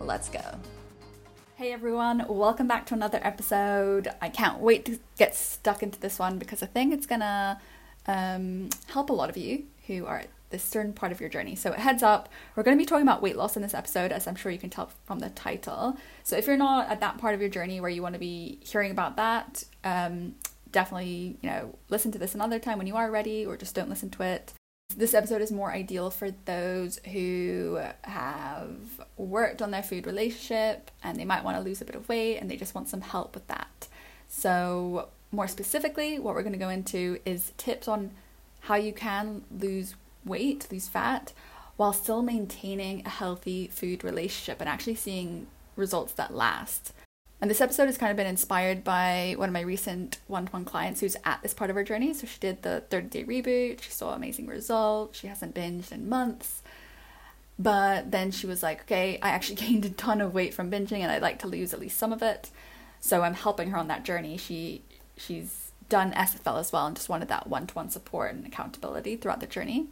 Let's go. Hey everyone, welcome back to another episode. I can't wait to get stuck into this one because I think it's gonna um, help a lot of you who are at this certain part of your journey. So, heads up, we're going to be talking about weight loss in this episode, as I'm sure you can tell from the title. So, if you're not at that part of your journey where you want to be hearing about that, um, definitely, you know, listen to this another time when you are ready, or just don't listen to it. This episode is more ideal for those who have worked on their food relationship and they might want to lose a bit of weight and they just want some help with that. So, more specifically, what we're going to go into is tips on how you can lose weight, lose fat, while still maintaining a healthy food relationship and actually seeing results that last. And this episode has kind of been inspired by one of my recent one to one clients who's at this part of her journey. So she did the 30 day reboot, she saw amazing results, she hasn't binged in months. But then she was like, okay, I actually gained a ton of weight from binging and I'd like to lose at least some of it. So I'm helping her on that journey. She she's done SFL as well and just wanted that one to one support and accountability throughout the journey.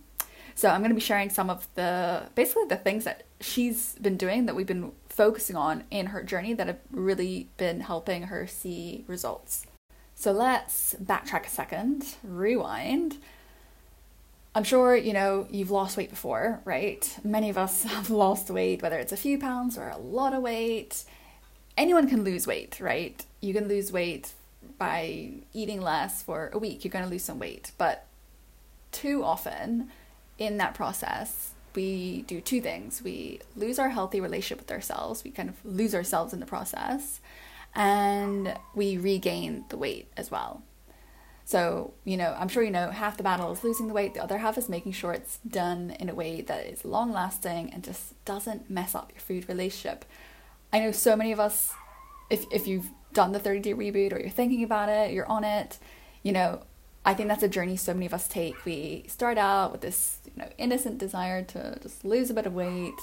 So I'm going to be sharing some of the basically the things that she's been doing that we've been focusing on in her journey that have really been helping her see results. So let's backtrack a second, rewind. I'm sure, you know, you've lost weight before, right? Many of us have lost weight, whether it's a few pounds or a lot of weight. Anyone can lose weight, right? You can lose weight by eating less for a week, you're going to lose some weight. But too often, in that process, we do two things. We lose our healthy relationship with ourselves, we kind of lose ourselves in the process, and we regain the weight as well. So, you know, I'm sure you know half the battle is losing the weight, the other half is making sure it's done in a way that is long lasting and just doesn't mess up your food relationship. I know so many of us, if, if you've done the 30 day reboot or you're thinking about it, you're on it, you know, I think that's a journey so many of us take. We start out with this, you know, innocent desire to just lose a bit of weight.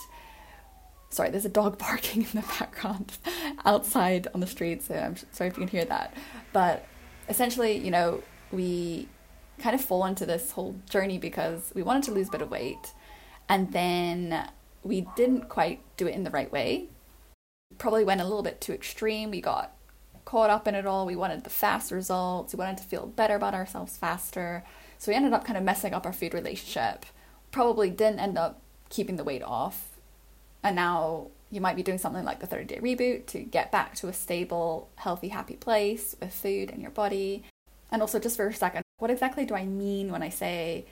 Sorry, there's a dog barking in the background outside on the street, so I'm sorry if you can hear that. But essentially, you know, we kind of fall into this whole journey because we wanted to lose a bit of weight and then we didn't quite do it in the right way. Probably went a little bit too extreme. We got caught up in it all. We wanted the fast results. We wanted to feel better about ourselves faster. So we ended up kind of messing up our food relationship. Probably didn't end up keeping the weight off. And now you might be doing something like the 30 day reboot to get back to a stable, healthy, happy place with food and your body. And also, just for a second, what exactly do I mean when I say,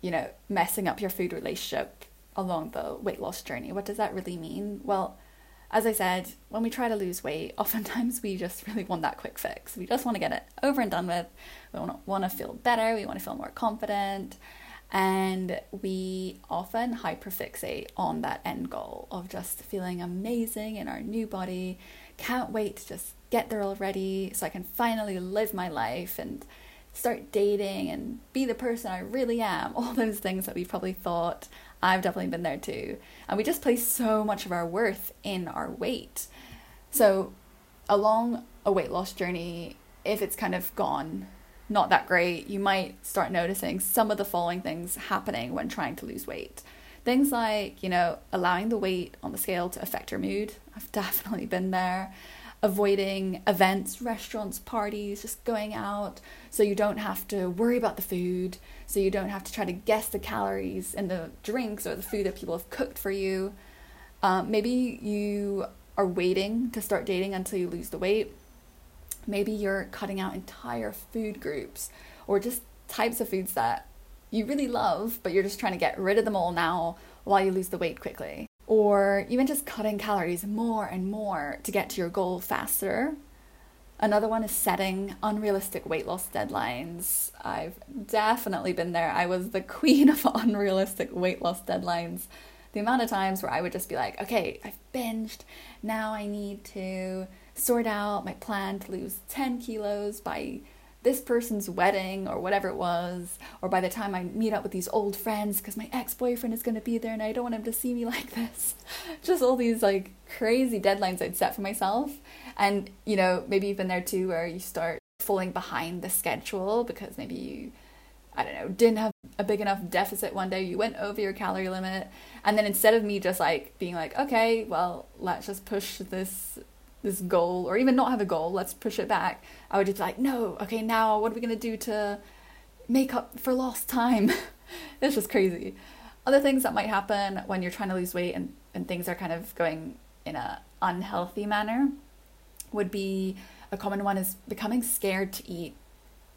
you know, messing up your food relationship along the weight loss journey? What does that really mean? Well, as I said, when we try to lose weight, oftentimes we just really want that quick fix. We just want to get it over and done with. We want to feel better, we want to feel more confident, and we often hyperfixate on that end goal of just feeling amazing in our new body. Can't wait to just get there already so I can finally live my life and start dating and be the person I really am. All those things that we probably thought I've definitely been there too. And we just place so much of our worth in our weight. So, along a weight loss journey, if it's kind of gone not that great, you might start noticing some of the following things happening when trying to lose weight. Things like, you know, allowing the weight on the scale to affect your mood. I've definitely been there avoiding events, restaurants, parties, just going out so you don't have to worry about the food, so you don't have to try to guess the calories in the drinks or the food that people have cooked for you. Um, maybe you are waiting to start dating until you lose the weight. Maybe you're cutting out entire food groups or just types of foods that you really love, but you're just trying to get rid of them all now while you lose the weight quickly or even just cutting calories more and more to get to your goal faster. Another one is setting unrealistic weight loss deadlines. I've definitely been there. I was the queen of unrealistic weight loss deadlines the amount of times where I would just be like, okay, I've binged. Now I need to sort out my plan to lose 10 kilos by this person's wedding or whatever it was, or by the time I meet up with these old friends because my ex boyfriend is going to be there and I don't want him to see me like this. Just all these like crazy deadlines I'd set for myself. And, you know, maybe you've been there too where you start falling behind the schedule because maybe you, I don't know, didn't have a big enough deficit one day, you went over your calorie limit. And then instead of me just like being like, okay, well, let's just push this this goal or even not have a goal let's push it back. I would just be like no okay now what are we going to do to make up for lost time? It's just crazy. Other things that might happen when you're trying to lose weight and, and things are kind of going in a unhealthy manner would be a common one is becoming scared to eat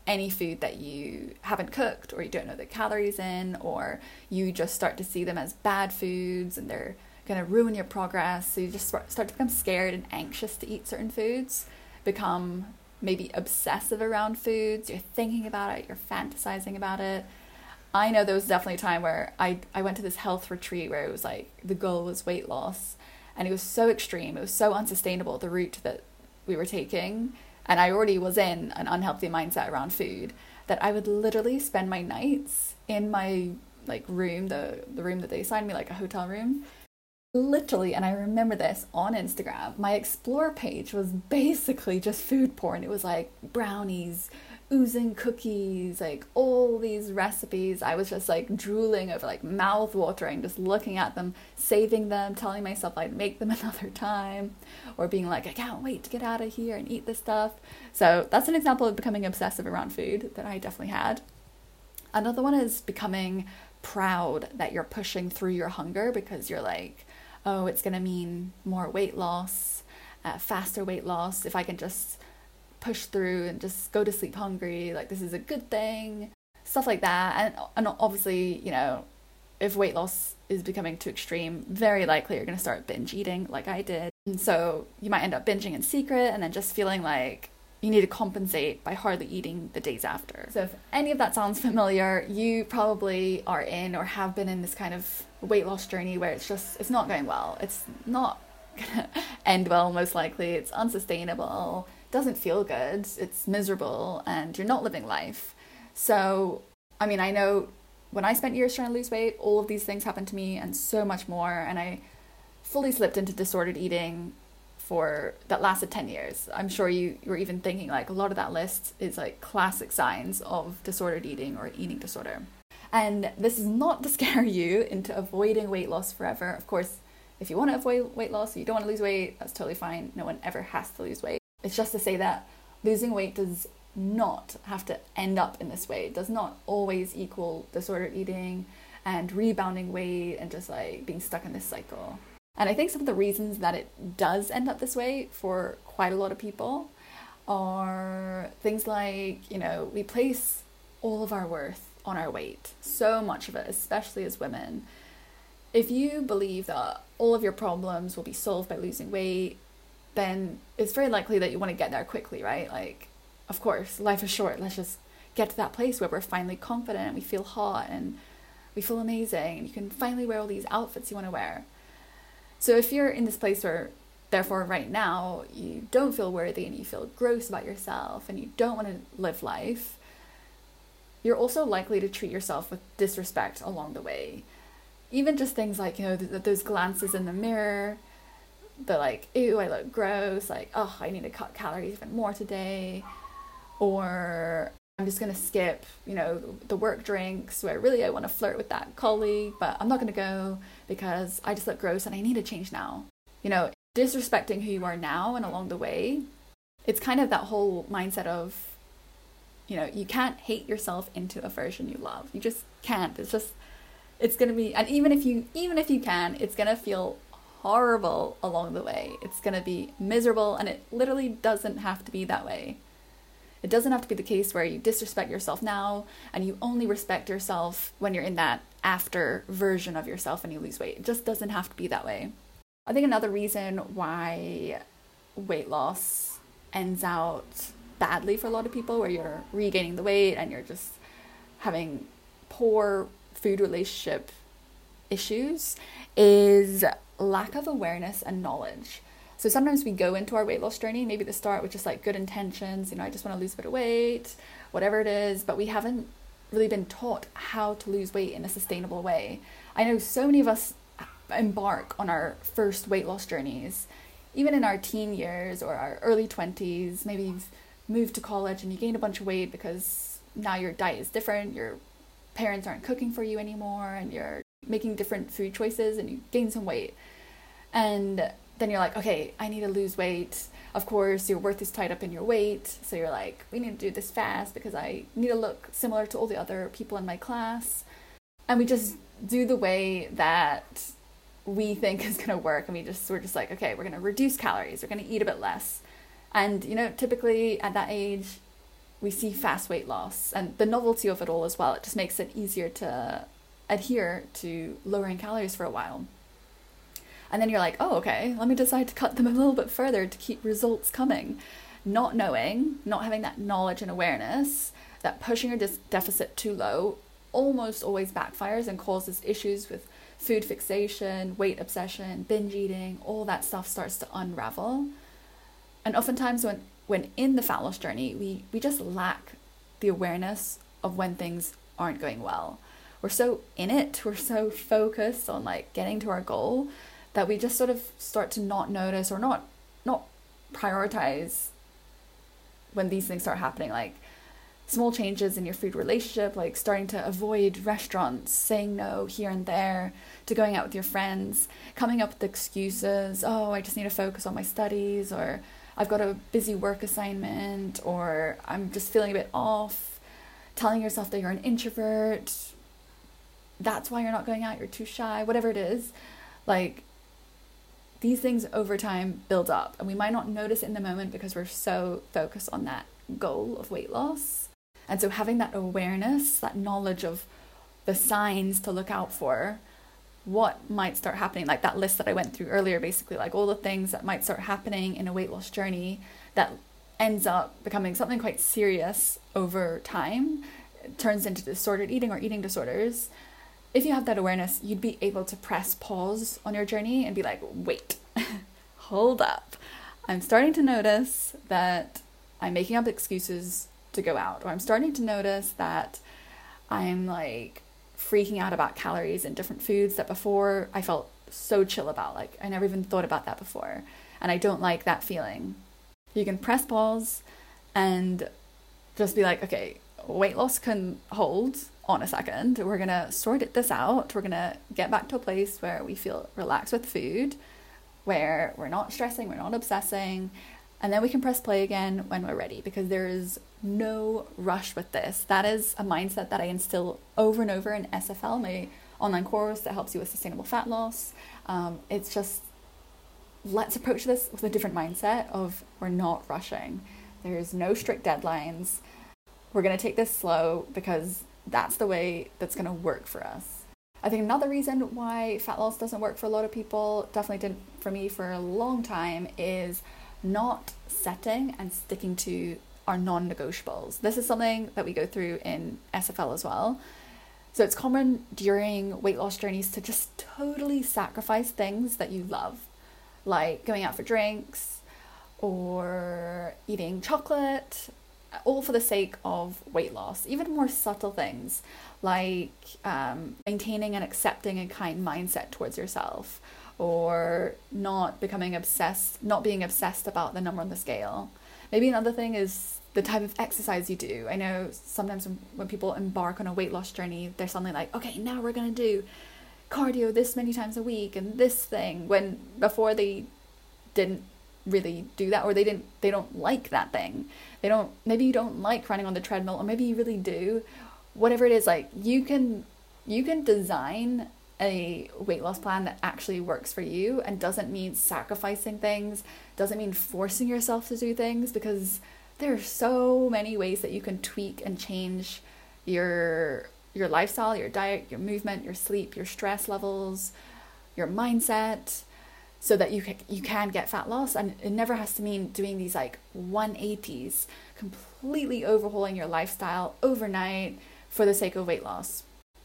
any food that you haven't cooked or you don't know the calories in or you just start to see them as bad foods and they're going to ruin your progress. So you just start to become scared and anxious to eat certain foods, become maybe obsessive around foods. You're thinking about it, you're fantasizing about it. I know there was definitely a time where I, I went to this health retreat where it was like the goal was weight loss and it was so extreme, it was so unsustainable, the route that we were taking. And I already was in an unhealthy mindset around food that I would literally spend my nights in my like room, the the room that they assigned me, like a hotel room, literally, and I remember this on Instagram, my explore page was basically just food porn. It was like brownies, oozing cookies, like all these recipes. I was just like drooling over, like mouth watering, just looking at them, saving them, telling myself I'd make them another time, or being like, I can't wait to get out of here and eat this stuff. So that's an example of becoming obsessive around food that I definitely had. Another one is becoming proud that you're pushing through your hunger because you're like, oh, it's going to mean more weight loss, uh, faster weight loss. If I can just push through and just go to sleep hungry, like this is a good thing, stuff like that. And, and obviously, you know, if weight loss is becoming too extreme, very likely you're going to start binge eating like I did. And so you might end up binging in secret and then just feeling like you need to compensate by hardly eating the days after. So, if any of that sounds familiar, you probably are in or have been in this kind of weight loss journey where it's just, it's not going well. It's not gonna end well, most likely. It's unsustainable, doesn't feel good, it's miserable, and you're not living life. So, I mean, I know when I spent years trying to lose weight, all of these things happened to me and so much more. And I fully slipped into disordered eating for that lasted 10 years. I'm sure you, you were even thinking like a lot of that list is like classic signs of disordered eating or eating disorder. And this is not to scare you into avoiding weight loss forever. Of course, if you want to avoid weight loss, you don't want to lose weight, that's totally fine. No one ever has to lose weight. It's just to say that losing weight does not have to end up in this way. It does not always equal disordered eating and rebounding weight and just like being stuck in this cycle. And I think some of the reasons that it does end up this way for quite a lot of people are things like, you know, we place all of our worth on our weight, so much of it, especially as women. If you believe that all of your problems will be solved by losing weight, then it's very likely that you want to get there quickly, right? Like, of course, life is short. Let's just get to that place where we're finally confident and we feel hot and we feel amazing and you can finally wear all these outfits you want to wear. So if you're in this place where, therefore, right now, you don't feel worthy and you feel gross about yourself and you don't want to live life, you're also likely to treat yourself with disrespect along the way. Even just things like, you know, th- those glances in the mirror, the like, ew, I look gross, like, oh, I need to cut calories even more today, or I'm just gonna skip, you know, the work drinks where really I want to flirt with that colleague, but I'm not gonna go because I just look gross and I need to change now. You know, disrespecting who you are now and along the way, it's kind of that whole mindset of, you know, you can't hate yourself into a version you love. You just can't. It's just, it's gonna be, and even if you, even if you can, it's gonna feel horrible along the way. It's gonna be miserable, and it literally doesn't have to be that way. It doesn't have to be the case where you disrespect yourself now and you only respect yourself when you're in that after version of yourself and you lose weight. It just doesn't have to be that way. I think another reason why weight loss ends out badly for a lot of people, where you're regaining the weight and you're just having poor food relationship issues is lack of awareness and knowledge. So sometimes we go into our weight loss journey, maybe the start with just like good intentions, you know, I just want to lose a bit of weight, whatever it is, but we haven't really been taught how to lose weight in a sustainable way. I know so many of us embark on our first weight loss journeys, even in our teen years or our early 20s. Maybe you've moved to college and you gain a bunch of weight because now your diet is different, your parents aren't cooking for you anymore, and you're making different food choices and you gain some weight. And then you're like, okay, I need to lose weight. Of course, your worth is tied up in your weight. So you're like, we need to do this fast because I need to look similar to all the other people in my class. And we just do the way that we think is going to work. And we just, we're just like, okay, we're going to reduce calories. We're going to eat a bit less. And, you know, typically at that age, we see fast weight loss and the novelty of it all as well. It just makes it easier to adhere to lowering calories for a while. And then you're like, oh, okay, let me decide to cut them a little bit further to keep results coming. Not knowing, not having that knowledge and awareness that pushing your dis- deficit too low almost always backfires and causes issues with food fixation, weight obsession, binge eating, all that stuff starts to unravel. And oftentimes when when in the fat loss journey, we, we just lack the awareness of when things aren't going well. We're so in it, we're so focused on like getting to our goal that we just sort of start to not notice or not not prioritize when these things start happening like small changes in your food relationship like starting to avoid restaurants saying no here and there to going out with your friends coming up with excuses oh i just need to focus on my studies or i've got a busy work assignment or i'm just feeling a bit off telling yourself that you're an introvert that's why you're not going out you're too shy whatever it is like these things over time build up and we might not notice in the moment because we're so focused on that goal of weight loss. And so having that awareness, that knowledge of the signs to look out for, what might start happening, like that list that I went through earlier, basically, like all the things that might start happening in a weight loss journey that ends up becoming something quite serious over time, turns into disordered eating or eating disorders if you have that awareness, you'd be able to press pause on your journey and be like, wait, hold up. I'm starting to notice that I'm making up excuses to go out, or I'm starting to notice that I'm like freaking out about calories and different foods that before I felt so chill about. Like, I never even thought about that before. And I don't like that feeling. You can press pause and just be like, okay, weight loss can hold on a second. We're going to sort this out. We're going to get back to a place where we feel relaxed with food, where we're not stressing, we're not obsessing. And then we can press play again when we're ready because there is no rush with this. That is a mindset that I instill over and over in SFL, my online course that helps you with sustainable fat loss. Um, it's just let's approach this with a different mindset of we're not rushing. There's no strict deadlines. We're going to take this slow because that's the way that's going to work for us. I think another reason why fat loss doesn't work for a lot of people, definitely didn't for me for a long time, is not setting and sticking to our non negotiables. This is something that we go through in SFL as well. So it's common during weight loss journeys to just totally sacrifice things that you love, like going out for drinks or eating chocolate all for the sake of weight loss, even more subtle things like um, maintaining and accepting a kind mindset towards yourself or not becoming obsessed, not being obsessed about the number on the scale. Maybe another thing is the type of exercise you do. I know sometimes when, people embark on a weight loss journey, they're suddenly like, okay, now we're going to do cardio this many times a week and this thing when before they didn't really do that or they didn't they don't like that thing they don't maybe you don't like running on the treadmill or maybe you really do whatever it is like you can you can design a weight loss plan that actually works for you and doesn't mean sacrificing things doesn't mean forcing yourself to do things because there are so many ways that you can tweak and change your your lifestyle your diet your movement your sleep your stress levels your mindset so that you can, you can get fat loss. And it never has to mean doing these like 180s completely overhauling your lifestyle overnight for the sake of weight loss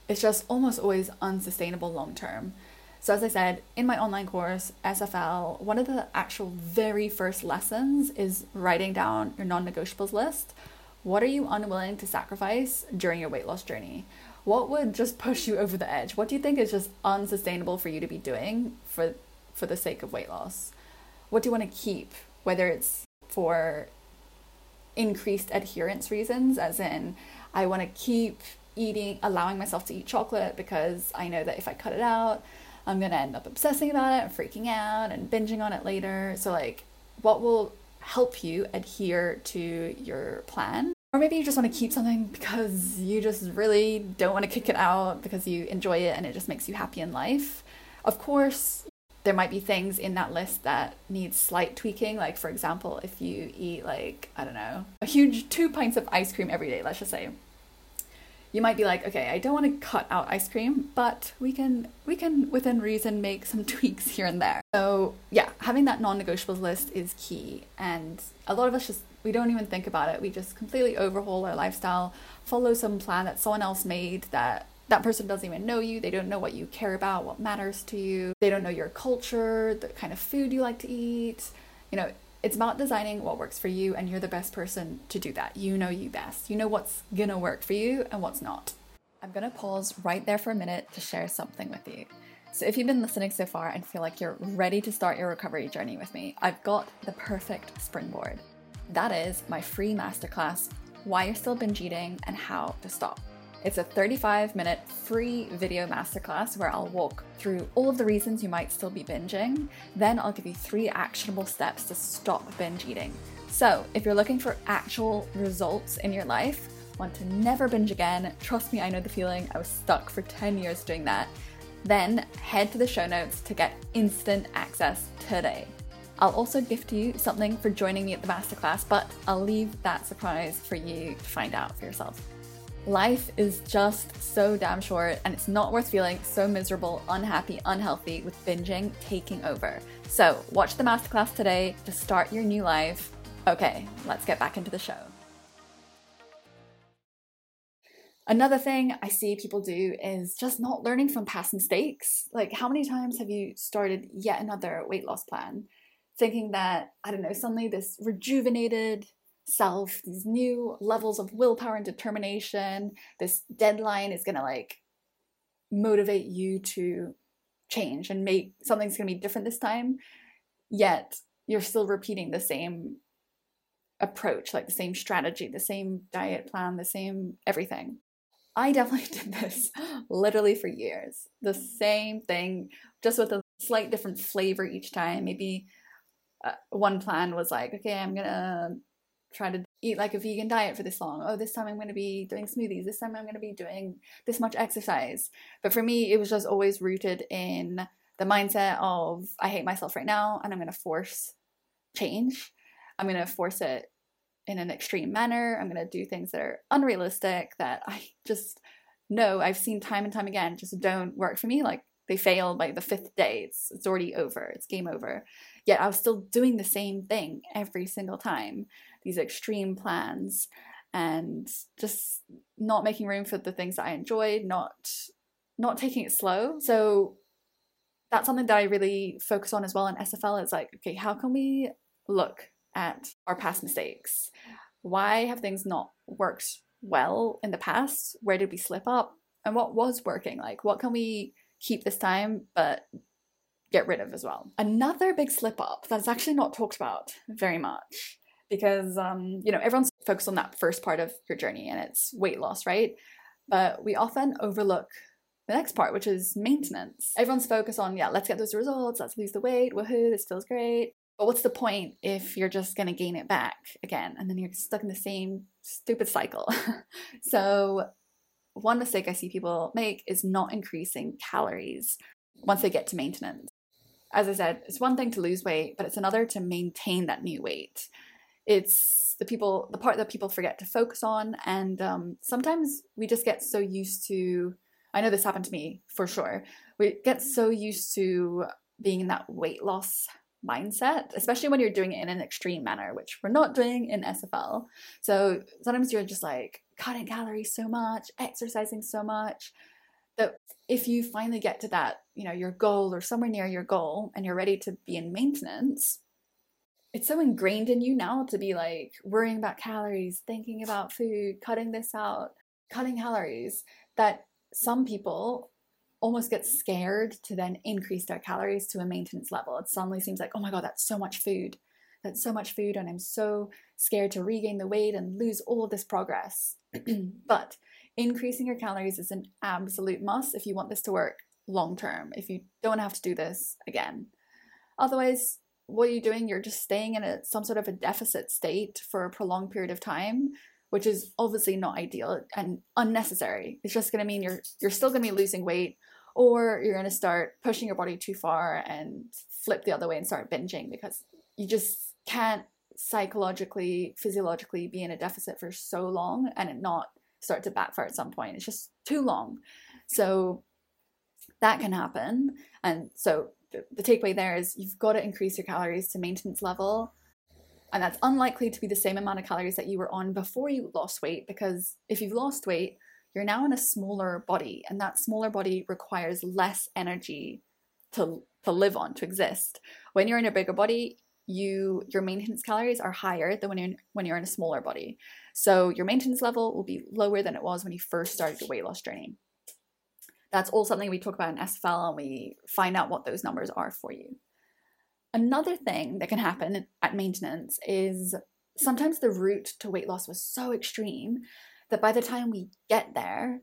it's just almost always unsustainable long term. So, as I said, in my online course, SFL, one of the actual very first lessons is writing down your non negotiables list. What are you unwilling to sacrifice during your weight loss journey? What would just push you over the edge? What do you think is just unsustainable for you to be doing for, for the sake of weight loss? What do you want to keep, whether it's for increased adherence reasons, as in, I want to keep eating, allowing myself to eat chocolate because I know that if I cut it out, I'm gonna end up obsessing about it and freaking out and binging on it later. So, like, what will help you adhere to your plan? Or maybe you just want to keep something because you just really don't want to kick it out because you enjoy it and it just makes you happy in life. Of course, there might be things in that list that need slight tweaking. Like, for example, if you eat, like, I don't know, a huge two pints of ice cream every day, let's just say, you might be like, okay, I don't want to cut out ice cream, but we can we can within reason make some tweaks here and there. So yeah, having that non-negotiables list is key. And a lot of us just we don't even think about it. We just completely overhaul our lifestyle, follow some plan that someone else made that that person doesn't even know you. They don't know what you care about, what matters to you. They don't know your culture, the kind of food you like to eat. You know, it's about designing what works for you, and you're the best person to do that. You know you best. You know what's gonna work for you and what's not. I'm gonna pause right there for a minute to share something with you. So, if you've been listening so far and feel like you're ready to start your recovery journey with me, I've got the perfect springboard. That is my free masterclass Why You're Still Binge Eating and How to Stop. It's a 35 minute free video masterclass where I'll walk through all of the reasons you might still be binging. Then I'll give you three actionable steps to stop binge eating. So, if you're looking for actual results in your life, want to never binge again, trust me, I know the feeling. I was stuck for 10 years doing that. Then head to the show notes to get instant access today. I'll also gift you something for joining me at the masterclass, but I'll leave that surprise for you to find out for yourself. Life is just so damn short, and it's not worth feeling so miserable, unhappy, unhealthy with binging taking over. So, watch the masterclass today to start your new life. Okay, let's get back into the show. Another thing I see people do is just not learning from past mistakes. Like, how many times have you started yet another weight loss plan thinking that, I don't know, suddenly this rejuvenated, self, these new levels of willpower and determination. This deadline is going to like motivate you to change and make something's going to be different this time. Yet you're still repeating the same approach, like the same strategy, the same diet plan, the same everything. I definitely did this literally for years. The same thing, just with a slight different flavor each time. Maybe uh, one plan was like, okay, I'm gonna try to eat like a vegan diet for this long. Oh, this time I'm going to be doing smoothies. This time I'm going to be doing this much exercise. But for me, it was just always rooted in the mindset of I hate myself right now and I'm going to force change. I'm going to force it in an extreme manner. I'm going to do things that are unrealistic that I just know I've seen time and time again just don't work for me. Like they fail by the fifth day. It's it's already over. It's game over. Yet I was still doing the same thing every single time these extreme plans and just not making room for the things that I enjoyed, not not taking it slow. So that's something that I really focus on as well in SFL. It's like, okay, how can we look at our past mistakes? Why have things not worked well in the past? Where did we slip up? And what was working? Like, what can we keep this time but get rid of as well? Another big slip up that's actually not talked about very much because um, you know everyone's focused on that first part of your journey and it's weight loss, right? But we often overlook the next part, which is maintenance. Everyone's focused on yeah, let's get those results, let's lose the weight, woohoo, this feels great. But what's the point if you're just gonna gain it back again and then you're stuck in the same stupid cycle? so one mistake I see people make is not increasing calories once they get to maintenance. As I said, it's one thing to lose weight, but it's another to maintain that new weight. It's the people the part that people forget to focus on and um, sometimes we just get so used to i know this happened to me for sure we get so used to being in that weight loss mindset especially when you're doing it in an extreme manner which we're not doing in sfl so sometimes you're just like cutting calories so much exercising so much if you finally get to that, you know, your goal or somewhere near your goal and you're ready to be in maintenance, it's so ingrained in you now to be like worrying about calories, thinking about food, cutting this out, cutting calories, that some people almost get scared to then increase their calories to a maintenance level. It suddenly seems like, oh my God, that's so much food. That's so much food, and I'm so scared to regain the weight and lose all of this progress. but increasing your calories is an absolute must if you want this to work long term, if you don't have to do this again. Otherwise, what are you doing? You're just staying in a, some sort of a deficit state for a prolonged period of time, which is obviously not ideal and unnecessary. It's just going to mean you're you're still going to be losing weight, or you're going to start pushing your body too far and flip the other way and start binging because you just can't psychologically, physiologically be in a deficit for so long and it not start to backfire at some point. It's just too long. So that can happen. And so the, takeaway there is you've got to increase your calories to maintenance level. And that's unlikely to be the same amount of calories that you were on before you lost weight because if you've lost weight, you're now in a smaller body, and that smaller body requires less energy to, to live on, to exist. When you're in a bigger body, you your maintenance calories are higher than when you're when you're in a smaller body. So your maintenance level will be lower than it was when you first started your weight loss journey. That's all something we talk about in SFL and we find out what those numbers are for you. Another thing that can happen at maintenance is sometimes the route to weight loss was so extreme that by the time we get there,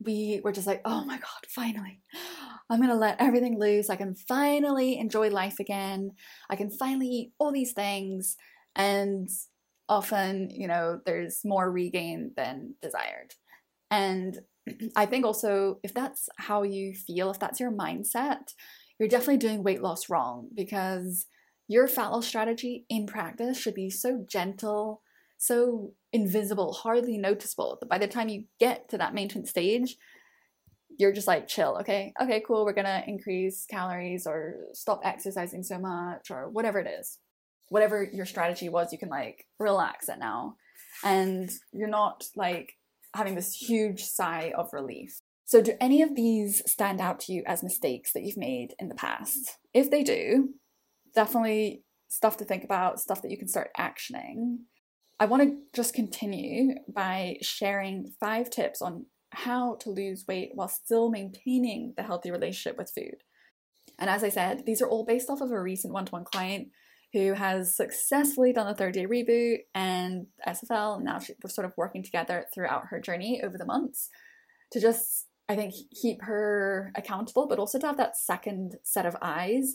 we were just like, oh my God, finally, I'm gonna let everything loose. I can finally enjoy life again. I can finally eat all these things. And often, you know, there's more regain than desired. And I think also, if that's how you feel, if that's your mindset, you're definitely doing weight loss wrong because your fat loss strategy in practice should be so gentle, so invisible, hardly noticeable that by the time you get to that maintenance stage, you're just like chill, okay? Okay, cool, we're gonna increase calories or stop exercising so much or whatever it is. Whatever your strategy was, you can like relax it now. And you're not like having this huge sigh of relief. So, do any of these stand out to you as mistakes that you've made in the past? If they do, definitely stuff to think about, stuff that you can start actioning. I want to just continue by sharing five tips on how to lose weight while still maintaining the healthy relationship with food. And as I said, these are all based off of a recent one to one client who has successfully done the 30 day reboot and SFL. Now we're sort of working together throughout her journey over the months to just, I think, keep her accountable, but also to have that second set of eyes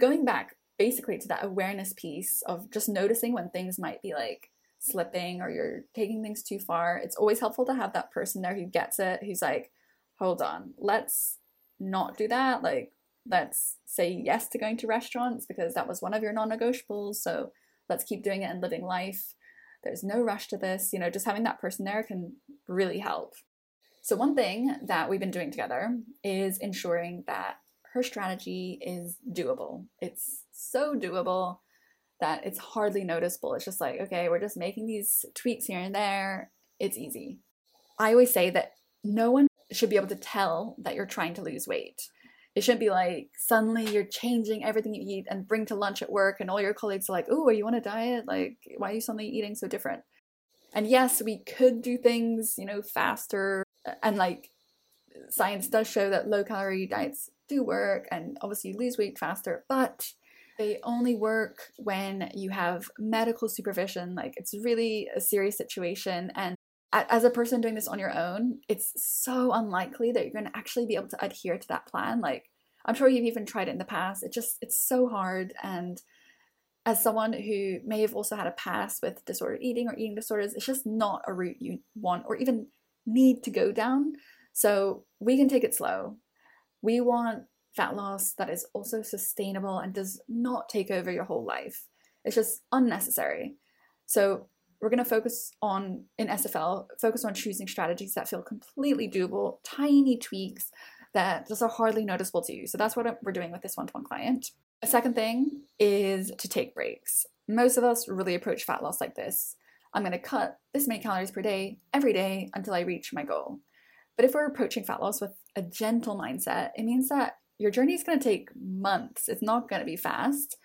going back basically to that awareness piece of just noticing when things might be like slipping or you're taking things too far, it's always helpful to have that person there who gets it, who's like, hold on, let's not do that. Like, let's say yes to going to restaurants because that was one of your non negotiables. So let's keep doing it and living life. There's no rush to this. You know, just having that person there can really help. So, one thing that we've been doing together is ensuring that her strategy is doable. It's so doable that it's hardly noticeable. It's just like, okay, we're just making these tweaks here and there. It's easy. I always say that no one should be able to tell that you're trying to lose weight. It shouldn't be like suddenly you're changing everything you eat and bring to lunch at work, and all your colleagues are like, oh, are you on a diet? Like, why are you suddenly eating so different? And yes, we could do things, you know, faster. And like science does show that low calorie diets do work and obviously you lose weight faster, but they only work when you have medical supervision. Like it's really a serious situation. And as a person doing this on your own, it's so unlikely that you're going to actually be able to adhere to that plan. Like I'm sure you've even tried it in the past. It just, it's so hard. And as someone who may have also had a past with disordered eating or eating disorders, it's just not a route you want or even need to go down. So we can take it slow. We want fat loss that is also sustainable and does not take over your whole life. It's just unnecessary. So we're going to focus on in SFL, focus on choosing strategies that feel completely doable, tiny tweaks that just are hardly noticeable to you. So that's what we're doing with this one-to-one client. A second thing is to take breaks. Most of us really approach fat loss like this. I'm going to cut this many calories per day every day until I reach my goal. But if we're approaching fat loss with a gentle mindset, it means that your journey is going to take months. It's not going to be fast.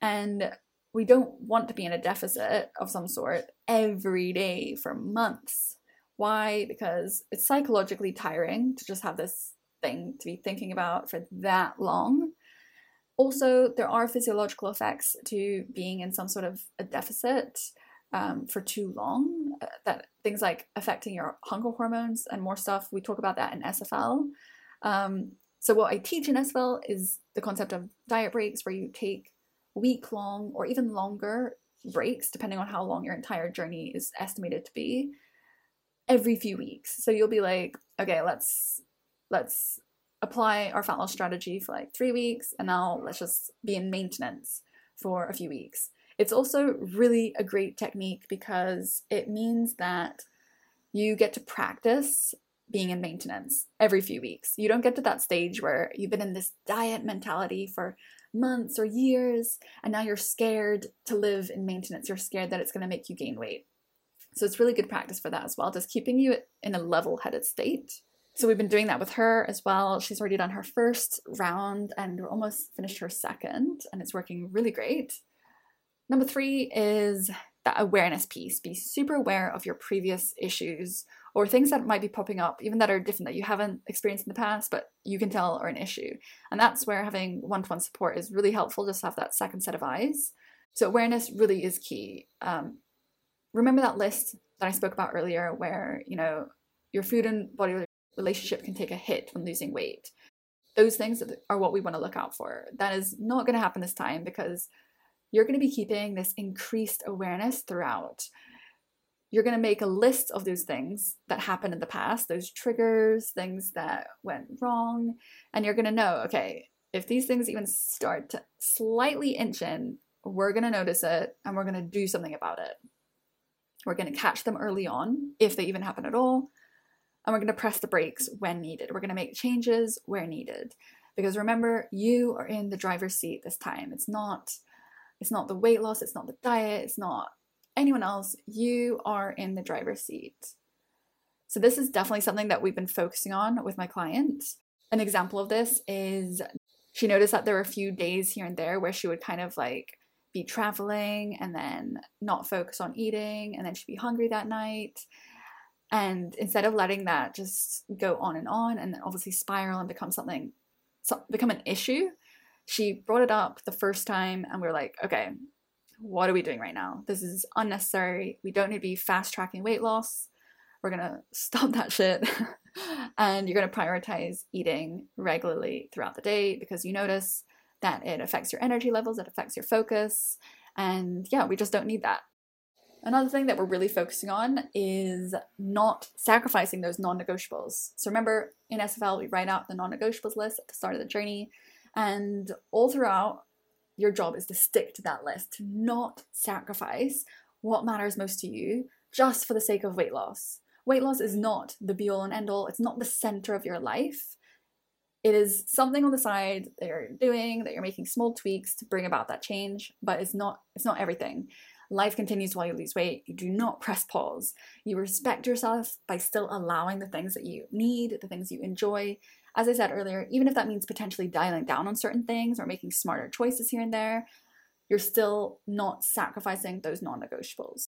And we don't want to be in a deficit of some sort every day for months. Why? Because it's psychologically tiring to just have this thing to be thinking about for that long. Also, there are physiological effects to being in some sort of a deficit um, for too long. Uh, that things like affecting your hunger hormones and more stuff. We talk about that in SFL. Um, so what I teach in SFL is the concept of diet breaks, where you take week long or even longer breaks, depending on how long your entire journey is estimated to be, every few weeks. So you'll be like, okay, let's let's apply our fat loss strategy for like three weeks, and now let's just be in maintenance for a few weeks. It's also really a great technique because it means that you get to practice being in maintenance every few weeks. You don't get to that stage where you've been in this diet mentality for months or years, and now you're scared to live in maintenance. You're scared that it's going to make you gain weight. So it's really good practice for that as well, just keeping you in a level headed state. So we've been doing that with her as well. She's already done her first round and we're almost finished her second, and it's working really great. Number three is that awareness piece. Be super aware of your previous issues or things that might be popping up, even that are different that you haven't experienced in the past, but you can tell are an issue. And that's where having one to one support is really helpful, just to have that second set of eyes. So, awareness really is key. Um, remember that list that I spoke about earlier, where, you know, your food and body relationship can take a hit when losing weight. Those things are what we want to look out for. That is not going to happen this time because you're going to be keeping this increased awareness throughout. You're going to make a list of those things that happened in the past, those triggers, things that went wrong, and you're going to know, okay, if these things even start to slightly inch in, we're going to notice it and we're going to do something about it. We're going to catch them early on, if they even happen at all, and we're going to press the brakes when needed. We're going to make changes where needed. Because remember, you are in the driver's seat this time. It's not it's not the weight loss, it's not the diet, it's not anyone else. You are in the driver's seat. So, this is definitely something that we've been focusing on with my client. An example of this is she noticed that there were a few days here and there where she would kind of like be traveling and then not focus on eating, and then she'd be hungry that night. And instead of letting that just go on and on and then obviously spiral and become something, become an issue, she brought it up the first time and we are like, okay, what are we doing right now? This is unnecessary. We don't need to be fast tracking weight loss. We're gonna stop that shit. and you're gonna prioritize eating regularly throughout the day because you notice that it affects your energy levels, it affects your focus. And yeah, we just don't need that. Another thing that we're really focusing on is not sacrificing those non negotiables. So remember, in SFL, we write out the non negotiables list at the start of the journey. And all throughout, your job is to stick to that list, to not sacrifice what matters most to you just for the sake of weight loss. Weight loss is not the be all and end all, it's not the center of your life. It is something on the side that you're doing, that you're making small tweaks to bring about that change, but it's not it's not everything. Life continues while you lose weight. You do not press pause. You respect yourself by still allowing the things that you need, the things you enjoy, as I said earlier, even if that means potentially dialing down on certain things or making smarter choices here and there, you're still not sacrificing those non negotiables.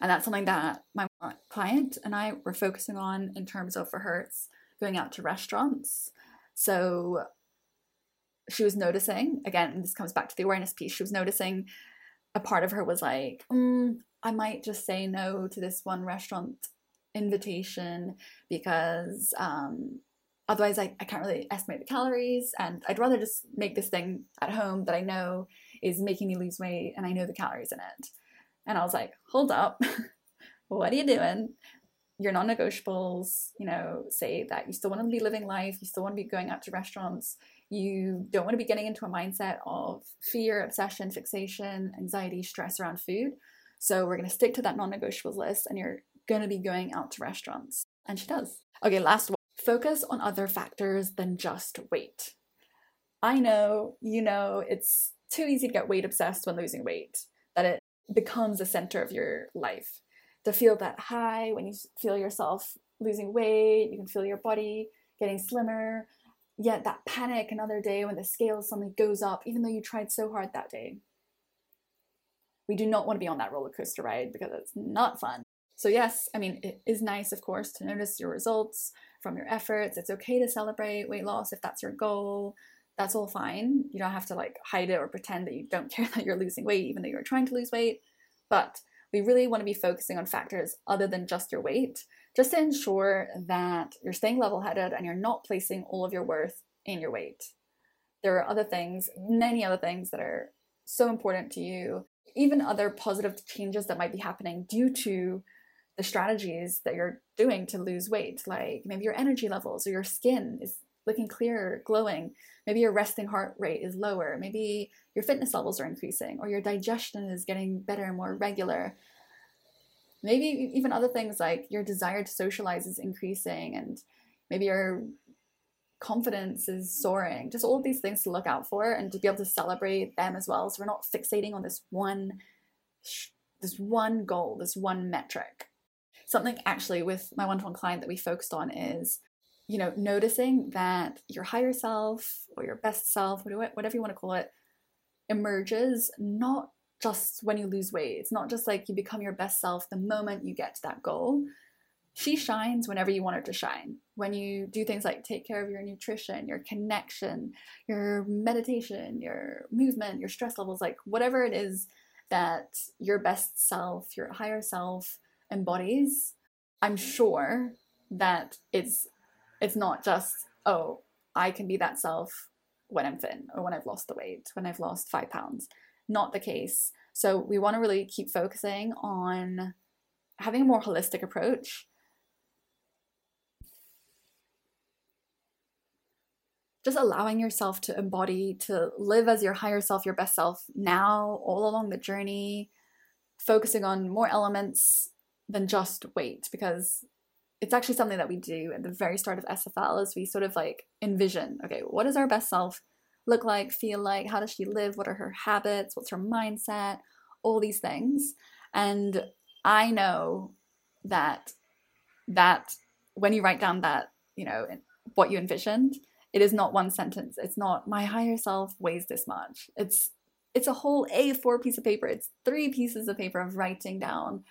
And that's something that my client and I were focusing on in terms of for her, going out to restaurants. So she was noticing, again, this comes back to the awareness piece, she was noticing a part of her was like, mm, I might just say no to this one restaurant invitation because um, Otherwise, I, I can't really estimate the calories, and I'd rather just make this thing at home that I know is making me lose weight and I know the calories in it. And I was like, hold up, what are you doing? Your non negotiables, you know, say that you still want to be living life, you still want to be going out to restaurants, you don't want to be getting into a mindset of fear, obsession, fixation, anxiety, stress around food. So we're going to stick to that non negotiables list and you're going to be going out to restaurants. And she does. Okay, last one focus on other factors than just weight. I know, you know, it's too easy to get weight obsessed when losing weight, that it becomes the center of your life. To feel that high when you feel yourself losing weight, you can feel your body getting slimmer, yet that panic another day when the scale suddenly goes up, even though you tried so hard that day. We do not want to be on that roller coaster ride because it's not fun. So, yes, I mean, it is nice, of course, to notice your results from your efforts. It's okay to celebrate weight loss if that's your goal. That's all fine. You don't have to like hide it or pretend that you don't care that you're losing weight, even though you're trying to lose weight. But we really want to be focusing on factors other than just your weight, just to ensure that you're staying level headed and you're not placing all of your worth in your weight. There are other things, many other things that are so important to you, even other positive changes that might be happening due to the strategies that you're doing to lose weight, like maybe your energy levels or your skin is looking clearer, glowing. Maybe your resting heart rate is lower. Maybe your fitness levels are increasing, or your digestion is getting better and more regular. Maybe even other things like your desire to socialize is increasing, and maybe your confidence is soaring. Just all these things to look out for and to be able to celebrate them as well. So we're not fixating on this one, this one goal, this one metric. Something actually with my one-to-one client that we focused on is you know, noticing that your higher self or your best self, whatever you want to call it, emerges not just when you lose weight. It's not just like you become your best self the moment you get to that goal. She shines whenever you want her to shine. When you do things like take care of your nutrition, your connection, your meditation, your movement, your stress levels, like whatever it is that your best self, your higher self embodies, I'm sure that it's it's not just, oh, I can be that self when I'm thin or when I've lost the weight, when I've lost five pounds. Not the case. So we want to really keep focusing on having a more holistic approach. Just allowing yourself to embody, to live as your higher self, your best self now, all along the journey, focusing on more elements than just weight because it's actually something that we do at the very start of SFL is we sort of like envision, okay, what does our best self look like, feel like? How does she live? What are her habits? What's her mindset? All these things. And I know that that when you write down that, you know, what you envisioned, it is not one sentence. It's not my higher self weighs this much. It's it's a whole A4 piece of paper. It's three pieces of paper of writing down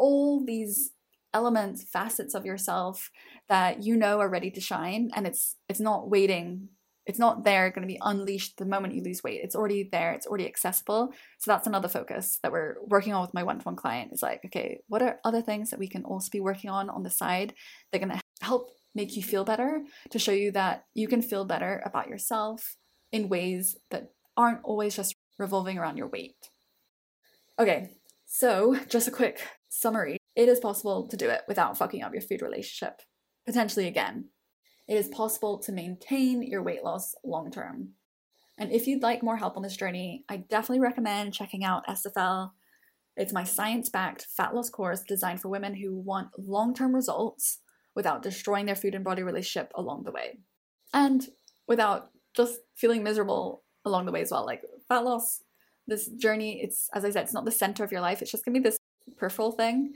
all these elements, facets of yourself that you know are ready to shine and it's it's not waiting. It's not there going to be unleashed the moment you lose weight. It's already there. It's already accessible. So that's another focus that we're working on with my one-to-one client. Is like okay what are other things that we can also be working on on the side that are going to help make you feel better to show you that you can feel better about yourself in ways that aren't always just revolving around your weight? Okay so just a quick summary it is possible to do it without fucking up your food relationship. Potentially again. It is possible to maintain your weight loss long term. And if you'd like more help on this journey, I definitely recommend checking out SFL. It's my science backed fat loss course designed for women who want long term results without destroying their food and body relationship along the way. And without just feeling miserable along the way as well. Like fat loss, this journey, it's, as I said, it's not the center of your life. It's just gonna be this peripheral thing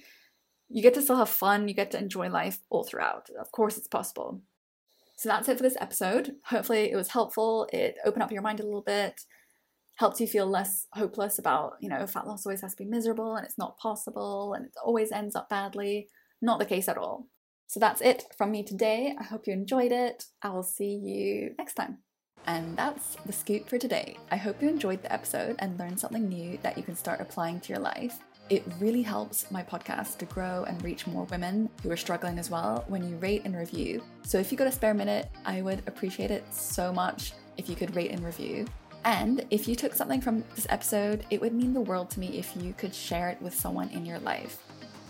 you get to still have fun, you get to enjoy life all throughout. Of course, it's possible. So that's it for this episode. Hopefully, it was helpful. It opened up your mind a little bit, helped you feel less hopeless about, you know, fat loss always has to be miserable and it's not possible and it always ends up badly. Not the case at all. So that's it from me today. I hope you enjoyed it. I will see you next time. And that's the scoop for today. I hope you enjoyed the episode and learned something new that you can start applying to your life. It really helps my podcast to grow and reach more women who are struggling as well when you rate and review. So if you got a spare minute, I would appreciate it so much if you could rate and review. And if you took something from this episode, it would mean the world to me if you could share it with someone in your life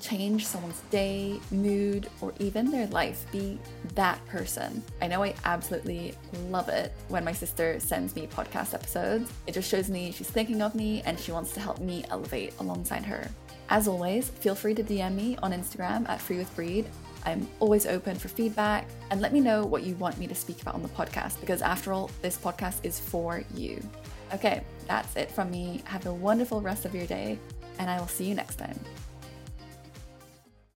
change someone's day, mood, or even their life. Be that person. I know I absolutely love it when my sister sends me podcast episodes. It just shows me she's thinking of me and she wants to help me elevate alongside her. As always, feel free to DM me on Instagram at Free with Breed. I'm always open for feedback and let me know what you want me to speak about on the podcast because, after all, this podcast is for you. Okay, that's it from me. Have a wonderful rest of your day, and I will see you next time.